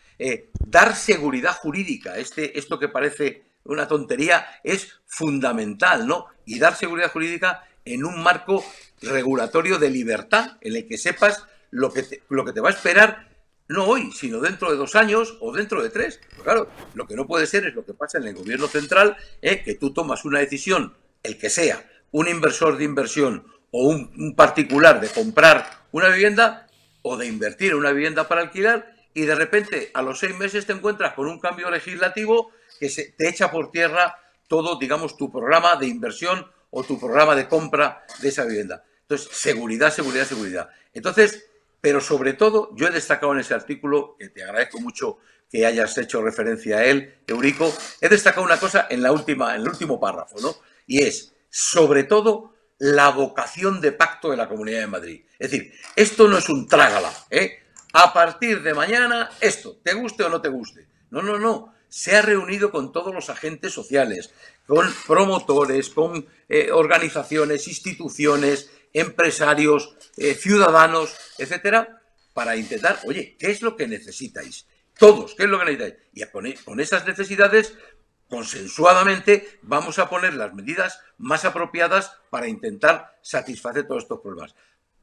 dar seguridad jurídica, este, esto que parece una tontería es fundamental, ¿no? Y dar seguridad jurídica en un marco regulatorio de libertad, en el que sepas lo que lo que te va a esperar no hoy, sino dentro de dos años o dentro de tres. claro, lo que no puede ser es lo que pasa en el gobierno central, ¿eh? que tú tomas una decisión, el que sea, un inversor de inversión o un, particular de comprar una vivienda o de invertir en una vivienda para alquilar y de repente a los seis meses te encuentras con un cambio legislativo que se, te echa por tierra todo, digamos, tu programa de inversión o tu programa de compra de esa vivienda. Entonces, seguridad, seguridad, seguridad. Entonces, pero sobre todo, yo he destacado en ese artículo, que te agradezco mucho que hayas hecho referencia a él, Eurico, he destacado una cosa en, la última, en el último párrafo, ¿no? Y es, sobre todo, la vocación de pacto de la Comunidad de Madrid. Es decir, esto no es un trágala, ¿eh? A partir de mañana, esto, te guste o no te guste. No, no, no. Se ha reunido con todos los agentes sociales, con promotores, con eh, organizaciones, instituciones, empresarios, eh, ciudadanos, etcétera, para intentar, oye, ¿qué es lo que necesitáis? Todos, ¿qué es lo que necesitáis? Y con, con esas necesidades, consensuadamente, vamos a poner las medidas más apropiadas para intentar satisfacer todos estos problemas.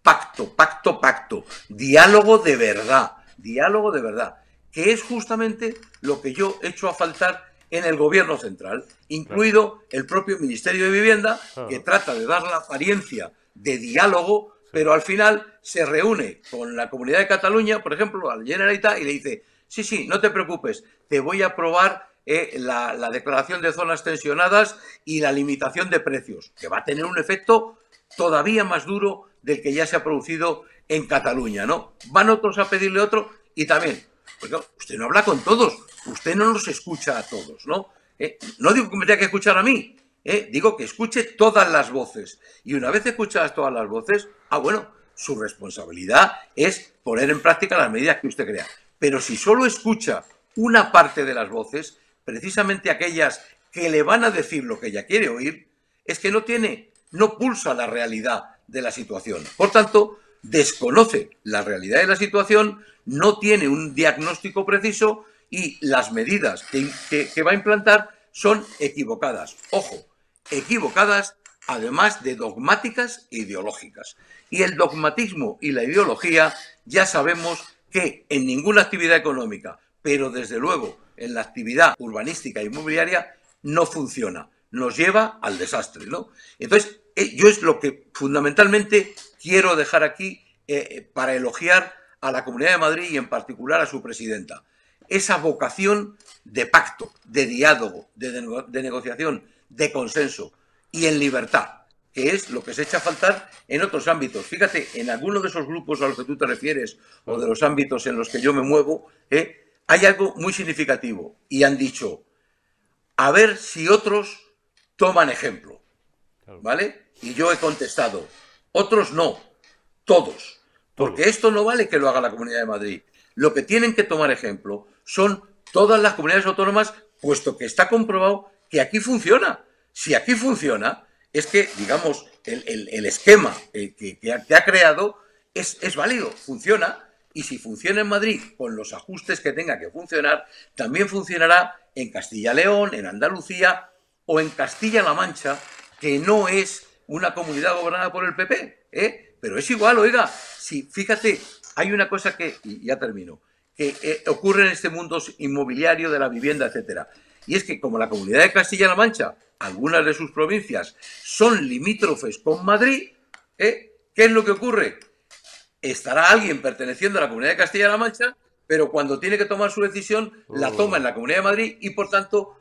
Pacto, pacto, pacto, diálogo de verdad, diálogo de verdad, que es justamente lo que yo he hecho a faltar en el gobierno central, incluido el propio Ministerio de Vivienda, que trata de dar la apariencia de diálogo, pero al final se reúne con la comunidad de Cataluña, por ejemplo, a la Generalitat, y le dice, sí, sí, no te preocupes, te voy a aprobar eh, la, declaración de zonas tensionadas y la limitación de precios, que va a tener un efecto todavía más duro del que ya se ha producido en Cataluña, ¿no? Van otros a pedirle otro y también, pues usted no habla con todos, usted no nos escucha a todos, ¿no? Eh, no digo que me tenga que escuchar a mí, ¿eh? digo que escuche todas las voces. Y una vez escuchadas todas las voces, ah, bueno, su responsabilidad es poner en práctica las medidas que usted crea. Pero si solo escucha una parte de las voces, precisamente aquellas que le van a decir lo que ella quiere oír, es que no tiene, no pulsa la realidad de la situación. Por tanto, desconoce la realidad de la situación, no tiene un diagnóstico preciso y las medidas que, va a implantar son equivocadas. Ojo, equivocadas, además de dogmáticas e ideológicas. Y el dogmatismo y la ideología ya sabemos que en ninguna actividad económica, pero desde luego en la actividad urbanística e inmobiliaria, no funciona. Nos lleva al desastre, ¿no? Entonces, eh, yo es lo que fundamentalmente quiero dejar aquí eh, para elogiar a la Comunidad de Madrid y en particular a su presidenta. Esa vocación de pacto, de diálogo, de negociación, de consenso y en libertad, que es lo que se echa a faltar en otros ámbitos. Fíjate, en alguno de esos grupos a los que tú te refieres o de los ámbitos en los que yo me muevo, ¿eh? hay algo muy significativo y han dicho, a ver si otros toman ejemplo. ¿Vale? Y yo he contestado, otros no, todos. Porque esto no vale que lo haga la Comunidad de Madrid. Lo que tienen que tomar ejemplo son todas las comunidades autónomas, puesto que está comprobado que aquí funciona. Si aquí funciona, es que, digamos, el, esquema eh, que, ha, creado es, es válido, funciona. Y si funciona en Madrid con los ajustes que tenga que funcionar, también funcionará en Castilla-León, en Andalucía o en Castilla-La Mancha, que no es una comunidad gobernada por el PP. ¿eh? Pero es igual, oiga, si fíjate, hay una cosa que, y ya termino, que eh, ocurre en este mundo inmobiliario de la vivienda, etcétera. Y es que como la comunidad de Castilla-La Mancha, algunas de sus provincias son limítrofes con Madrid, ¿eh? ¿qué es lo que ocurre? Estará alguien perteneciendo a la comunidad de Castilla-La Mancha, pero cuando tiene que tomar su decisión, la oh. toma en la comunidad de Madrid y por tanto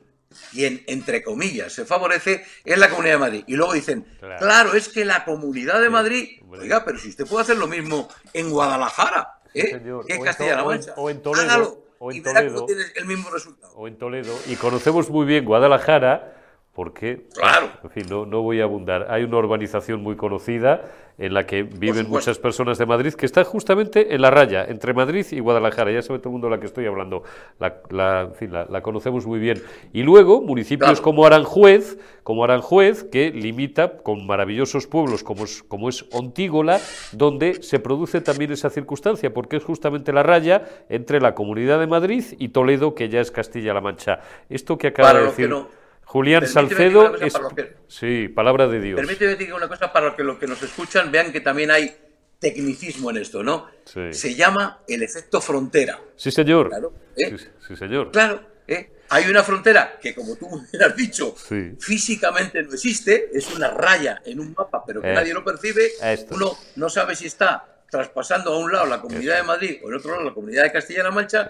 quien, entre comillas, se favorece es la Comunidad de Madrid. Y luego dicen, claro, es que la Comunidad de Madrid, oiga, pero si usted puede hacer lo mismo en Guadalajara, ¿eh? que es Castilla-La Mancha, o en Toledo, o en Toledo, el mismo resultado. O en Toledo, y conocemos muy bien Guadalajara, porque, claro. en fin, no, no voy a abundar. Hay una urbanización muy conocida en la que viven muchas personas de Madrid, que está justamente en la raya, entre Madrid y Guadalajara. Ya sabe todo el mundo de la que estoy hablando, la, la, en fin, la, conocemos muy bien. Y luego, municipios como Aranjuez, como Aranjuez, que limita con maravillosos pueblos como es, como es Ontígola, donde se produce también esa circunstancia, porque es justamente la raya entre la Comunidad de Madrid y Toledo, que ya es Castilla-La Mancha. Esto que acaba de decir... Julián Salcedo es... Sí, palabra de Dios. Permíteme decir una cosa para que los que nos escuchan vean que también hay tecnicismo en esto, ¿no? Se llama el efecto frontera. Sí, señor. ¿eh? sí, señor. Claro, ¿eh? hay una frontera que, como tú me has dicho, físicamente no existe, es una raya en un mapa, pero que eh, nadie lo percibe. Uno no sabe si está traspasando a un lado la Comunidad de Madrid o en otro lado la Comunidad de Castilla-La Mancha,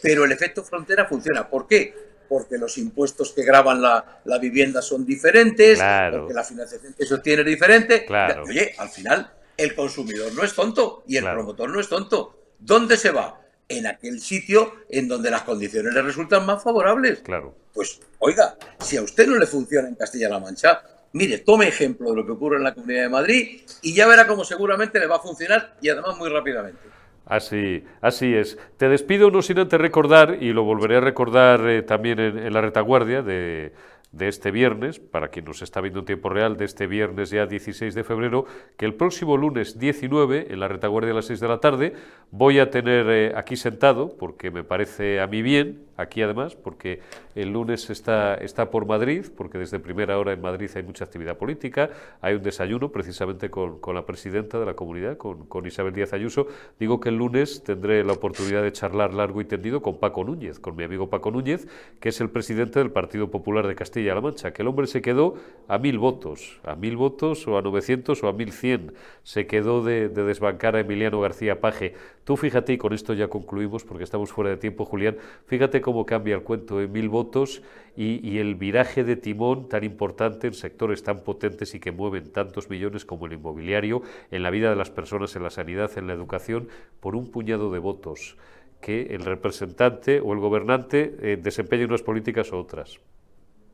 pero el efecto frontera funciona. ¿Por qué? Porque los impuestos que graban la, la vivienda son diferentes, porque la financiación que eso tiene es diferente. Oye, al final el consumidor no es tonto y el promotor no es tonto. ¿Dónde se va? En aquel sitio en donde las condiciones le resultan más favorables. Claro. Pues, oiga, si a usted no le funciona en Castilla-La Mancha, mire, tome ejemplo de lo que ocurre en la Comunidad de Madrid y ya verá cómo seguramente le va a funcionar y además muy rápidamente. Así, así es. Te despido no sin antes recordar, y lo volveré a recordar eh, también en, la retaguardia de, de este viernes, para quien nos está viendo en tiempo real, de este viernes ya 16 de febrero, que el próximo lunes 19, en la retaguardia a las 6 de la tarde, voy a tener eh, aquí sentado, porque me parece a mí bien, aquí además, porque el lunes está, está por Madrid, porque desde primera hora en Madrid hay mucha actividad política, hay un desayuno precisamente con, con la presidenta de la comunidad, con, con, Isabel Díaz Ayuso. Digo que el lunes tendré la oportunidad de charlar largo y tendido con Paco Núñez, con mi amigo Paco Núñez, que es el presidente del Partido Popular de Castilla la Mancha, que el hombre se quedó a mil votos, a mil votos o a 900 o a 1100, se quedó de, desbancar a Emiliano García Paje. Tú fíjate, y con esto ya concluimos porque estamos fuera de tiempo, Julián, fíjate cómo cambia el cuento de mil votos y, y el viraje de timón tan importante en sectores tan potentes y que mueven tantos millones como el inmobiliario, en la vida de las personas, en la sanidad, en la educación, por un puñado de votos que el representante o el gobernante eh, desempeñe unas políticas u otras.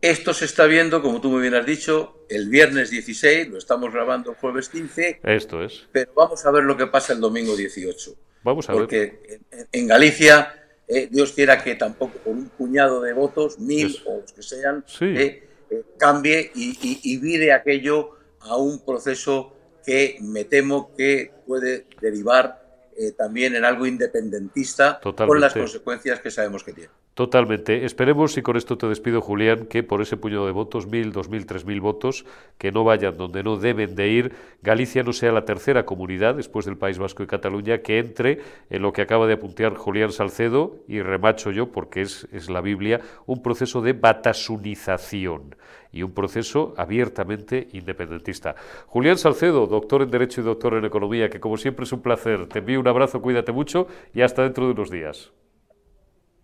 Esto se está viendo, como tú muy bien has dicho, el viernes 16, lo estamos grabando el jueves 15. Esto es. Pero vamos a ver lo que pasa el domingo 18. Vamos a porque ver. Porque en, Galicia, eh, Dios quiera que tampoco con un puñado de votos, mil o los que sean, eh, eh, cambie y, y, y vire aquello a un proceso que me temo que puede derivar también en algo independentista con las consecuencias que sabemos que tiene. Totalmente. Esperemos, y con esto te despido, Julián, que por ese puñado de votos, mil, dos mil, tres mil votos, que no vayan donde no deben de ir, Galicia no sea la tercera comunidad, después del País Vasco y Cataluña, que entre en lo que acaba de apuntear Julián Salcedo, y remacho yo, porque es, es la Biblia, un proceso de batasunización y un proceso abiertamente independentista. Julián Salcedo, doctor en Derecho y doctor en Economía, que como siempre es un placer. Te envío un abrazo, cuídate mucho y hasta dentro de unos días.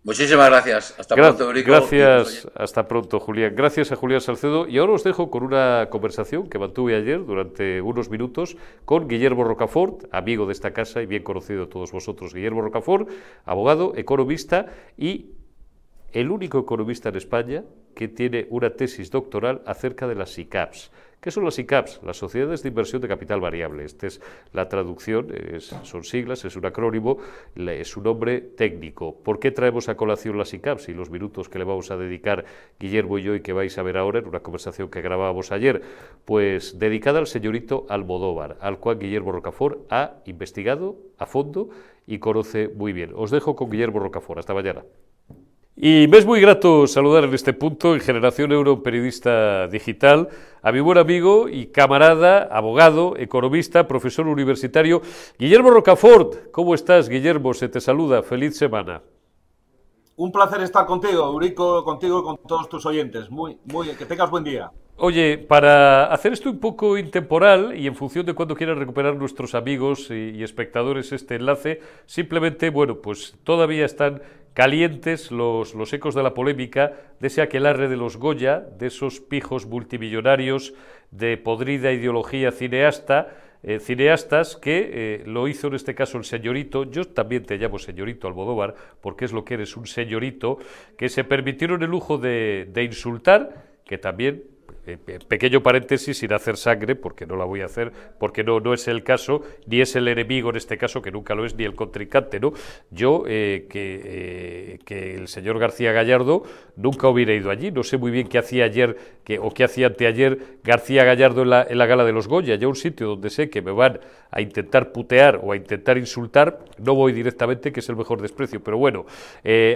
Muchísimas gracias. Hasta pronto, Eurico. Gracias, hasta pronto, Julián. Gracias a Julián Salcedo. Y ahora os dejo con una conversación que mantuve ayer durante unos minutos con Guillermo Rocafort, amigo de esta casa y bien conocido de todos vosotros. Guillermo Rocafort, abogado, economista y el único economista en España que tiene una tesis doctoral acerca de las SICAPs. ¿Qué son las ICAPs? Las Sociedades de Inversión de Capital Variable. Esta es la traducción, son siglas, es un acrónimo, es un nombre técnico. ¿Por qué traemos a colación las ICAPs y los minutos que le vamos a dedicar Guillermo y yo y que vais a ver ahora en una conversación que grabábamos ayer? Pues dedicada al señorito Almodóvar, al cual Guillermo Rocafort ha investigado a fondo y conoce muy bien. Os dejo con Guillermo Rocafort. Hasta mañana. Y me es muy grato saludar en este punto en Generación Euro Periodista Digital a mi buen amigo y camarada, abogado, economista, profesor universitario, Guillermo Rocafort. ¿Cómo estás, Guillermo? Se te saluda. Feliz semana. Un placer estar contigo, Eurico, contigo y con todos tus oyentes. Muy, muy, que tengas buen día. Oye, para hacer esto un poco intemporal y en función de cuando quieran recuperar nuestros amigos y espectadores este enlace, simplemente, bueno, pues todavía están calientes los, los, ecos de la polémica de ese aquelarre de los Goya, de esos pijos multimillonarios de podrida ideología cineasta, eh, cineastas que eh, lo hizo en este caso el señorito, yo también te llamo señorito Almodóvar, porque es lo que eres, un señorito, que se permitieron el lujo de, de insultar, que también eh, pequeño paréntesis sin hacer sangre, porque no la voy a hacer, porque no, no es el caso, ni es el enemigo en este caso, que nunca lo es, ni el contrincante, ¿no? Yo, eh, que, eh, que el señor García Gallardo nunca hubiera ido allí, no sé muy bien qué hacía ayer que, o qué hacía anteayer García Gallardo en la, en la gala de los Goya, ya un sitio donde sé que me van a intentar putear o a intentar insultar, no voy directamente, que es el mejor desprecio, pero bueno,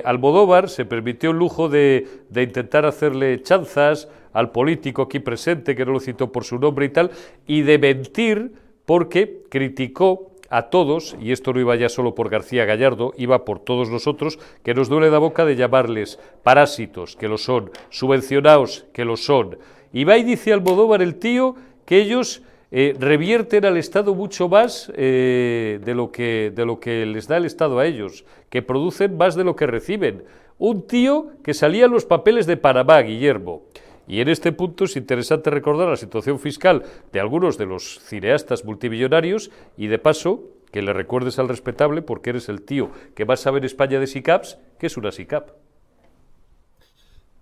Almodóvar se permitió el lujo de, de intentar hacerle chanzas, al político aquí presente, que no lo citó por su nombre y tal, y de mentir porque criticó a todos, y esto no iba ya solo por García Gallardo, iba por todos nosotros, que nos duele la boca de llamarles parásitos, que lo son, subvencionados, que lo son. Y va y dice Almodóvar el tío que ellos eh, revierten al Estado mucho más eh, de, lo que, de lo que les da el Estado a ellos, que producen más de lo que reciben. Un tío que salía en los papeles de Panamá, Guillermo. Y en este punto es interesante recordar la situación fiscal de algunos de los cineastas multimillonarios y de paso que le recuerdes al respetable porque eres el tío que va a saber España de SICAPs, que es una SICAP.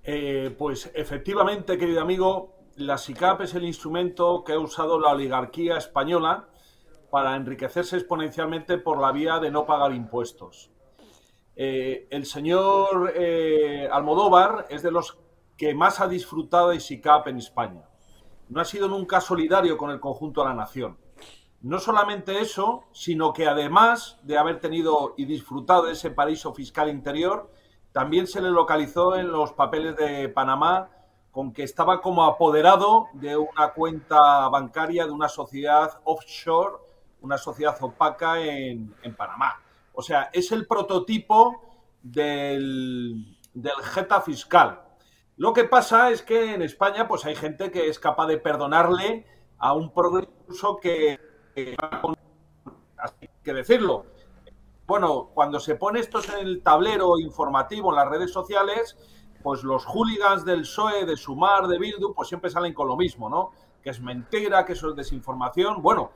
Eh, pues efectivamente, querido amigo, la SICAP es el instrumento que ha usado la oligarquía española para enriquecerse exponencialmente por la vía de no pagar impuestos. Eh, el señor eh, Almodóvar es de los que más ha disfrutado de SICAP en España. No ha sido nunca solidario con el conjunto de la nación. No solamente eso, sino que además de haber tenido y disfrutado de ese paraíso fiscal interior, también se le localizó en los papeles de Panamá con que estaba como apoderado de una cuenta bancaria de una sociedad offshore, una sociedad opaca en, Panamá. O sea, es el prototipo del, del jeta fiscal, lo que pasa es que en España pues hay gente que es capaz de perdonarle a un progreso que, así que decirlo. Bueno, cuando se pone esto en el tablero informativo en las redes sociales, pues los hooligans del PSOE, de Sumar, de Bildu, pues siempre salen con lo mismo, ¿no? Que es mentira, que eso es desinformación. Bueno,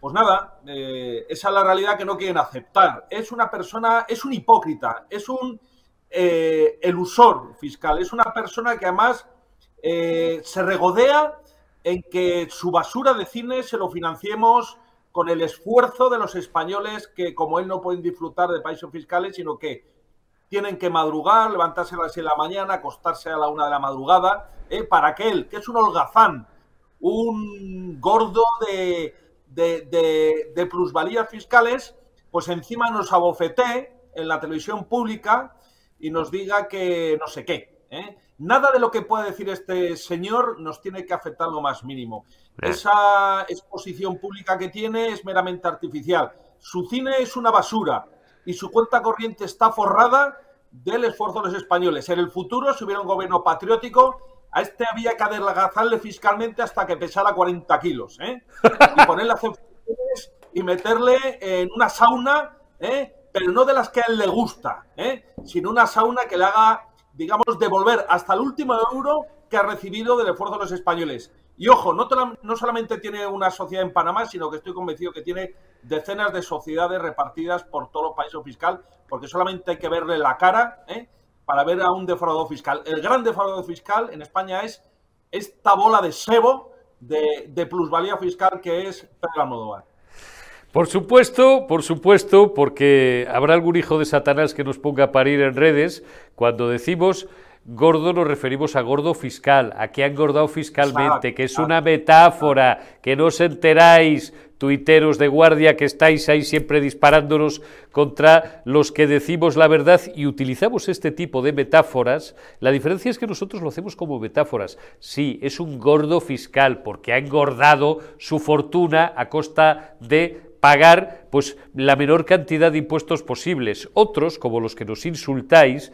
pues nada, eh, esa es la realidad que no quieren aceptar. Es una persona, es un hipócrita, es un eh, elusor fiscal. Es una persona que además eh, se regodea en que su basura de cine se lo financiemos con el esfuerzo de los españoles que, como él, no pueden disfrutar de países fiscales, sino que tienen que madrugar, levantarse a las 6 de la mañana, acostarse a la 1 de la madrugada, eh, para aquel que es un holgazán, un gordo de, de, plusvalías fiscales, pues encima nos abofeté en la televisión pública y nos diga que no sé qué. ¿eh? Nada de lo que pueda decir este señor nos tiene que afectar lo más mínimo. Esa exposición pública que tiene es meramente artificial. Su cine es una basura y su cuenta corriente está forrada del esfuerzo de los españoles. En el futuro, si hubiera un gobierno patriótico, a este había que adelgazarle fiscalmente hasta que pesara 40 kilos. ¿eh? Y ponerle a y meterle en una sauna ¿eh? Pero no de las que a él le gusta, ¿eh? sino una sauna que le haga, digamos, devolver hasta el último euro que ha recibido del esfuerzo de los españoles. Y ojo, no, no solamente tiene una sociedad en Panamá, sino que estoy convencido que tiene decenas de sociedades repartidas por todo el país fiscal, porque solamente hay que verle la cara ¿eh? para ver a un defraudador fiscal. El gran defraudador fiscal en España es esta bola de sebo de, plusvalía fiscal que es Pedro Almodóvar. Por supuesto, por supuesto, porque habrá algún hijo de Satanás que nos ponga a parir en redes cuando decimos gordo nos referimos a gordo fiscal, a que ha engordado fiscalmente, que es una metáfora, que no os enteráis, tuiteros de guardia que estáis ahí siempre disparándonos contra los que decimos la verdad y utilizamos este tipo de metáforas. La diferencia es que nosotros lo hacemos como metáforas. Sí, es un gordo fiscal porque ha engordado su fortuna a costa de pagar pues la menor cantidad de impuestos posibles. Otros, como los que nos insultáis,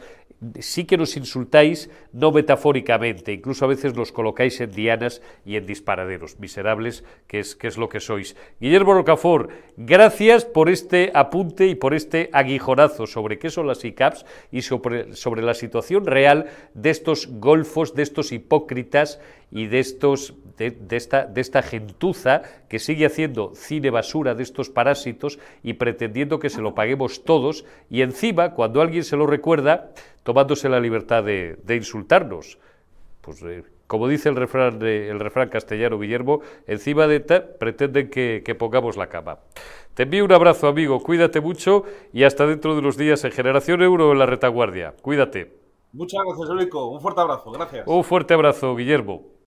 sí que nos insultáis, no metafóricamente, incluso a veces nos colocáis en dianas y en disparaderos, miserables, que es, que es lo que sois. Guillermo Rocafort, gracias por este apunte y por este aguijonazo sobre qué son las ICAPs y sobre, la situación real de estos golfos, de estos hipócritas y de, estos, de, esta, de esta gentuza que sigue haciendo cine basura de estos parásitos y pretendiendo que se lo paguemos todos y encima, cuando alguien se lo recuerda, tomándose la libertad de, insultarnos. Pues eh, como dice el refrán, el refrán castellano Guillermo, encima de ta, pretenden que, que pongamos la cama. Te envío un abrazo, amigo, cuídate mucho y hasta dentro de unos días en Generación Euro en la retaguardia. Cuídate. Muchas gracias, Eurico. Un fuerte abrazo. Gracias. Un fuerte abrazo, Guillermo.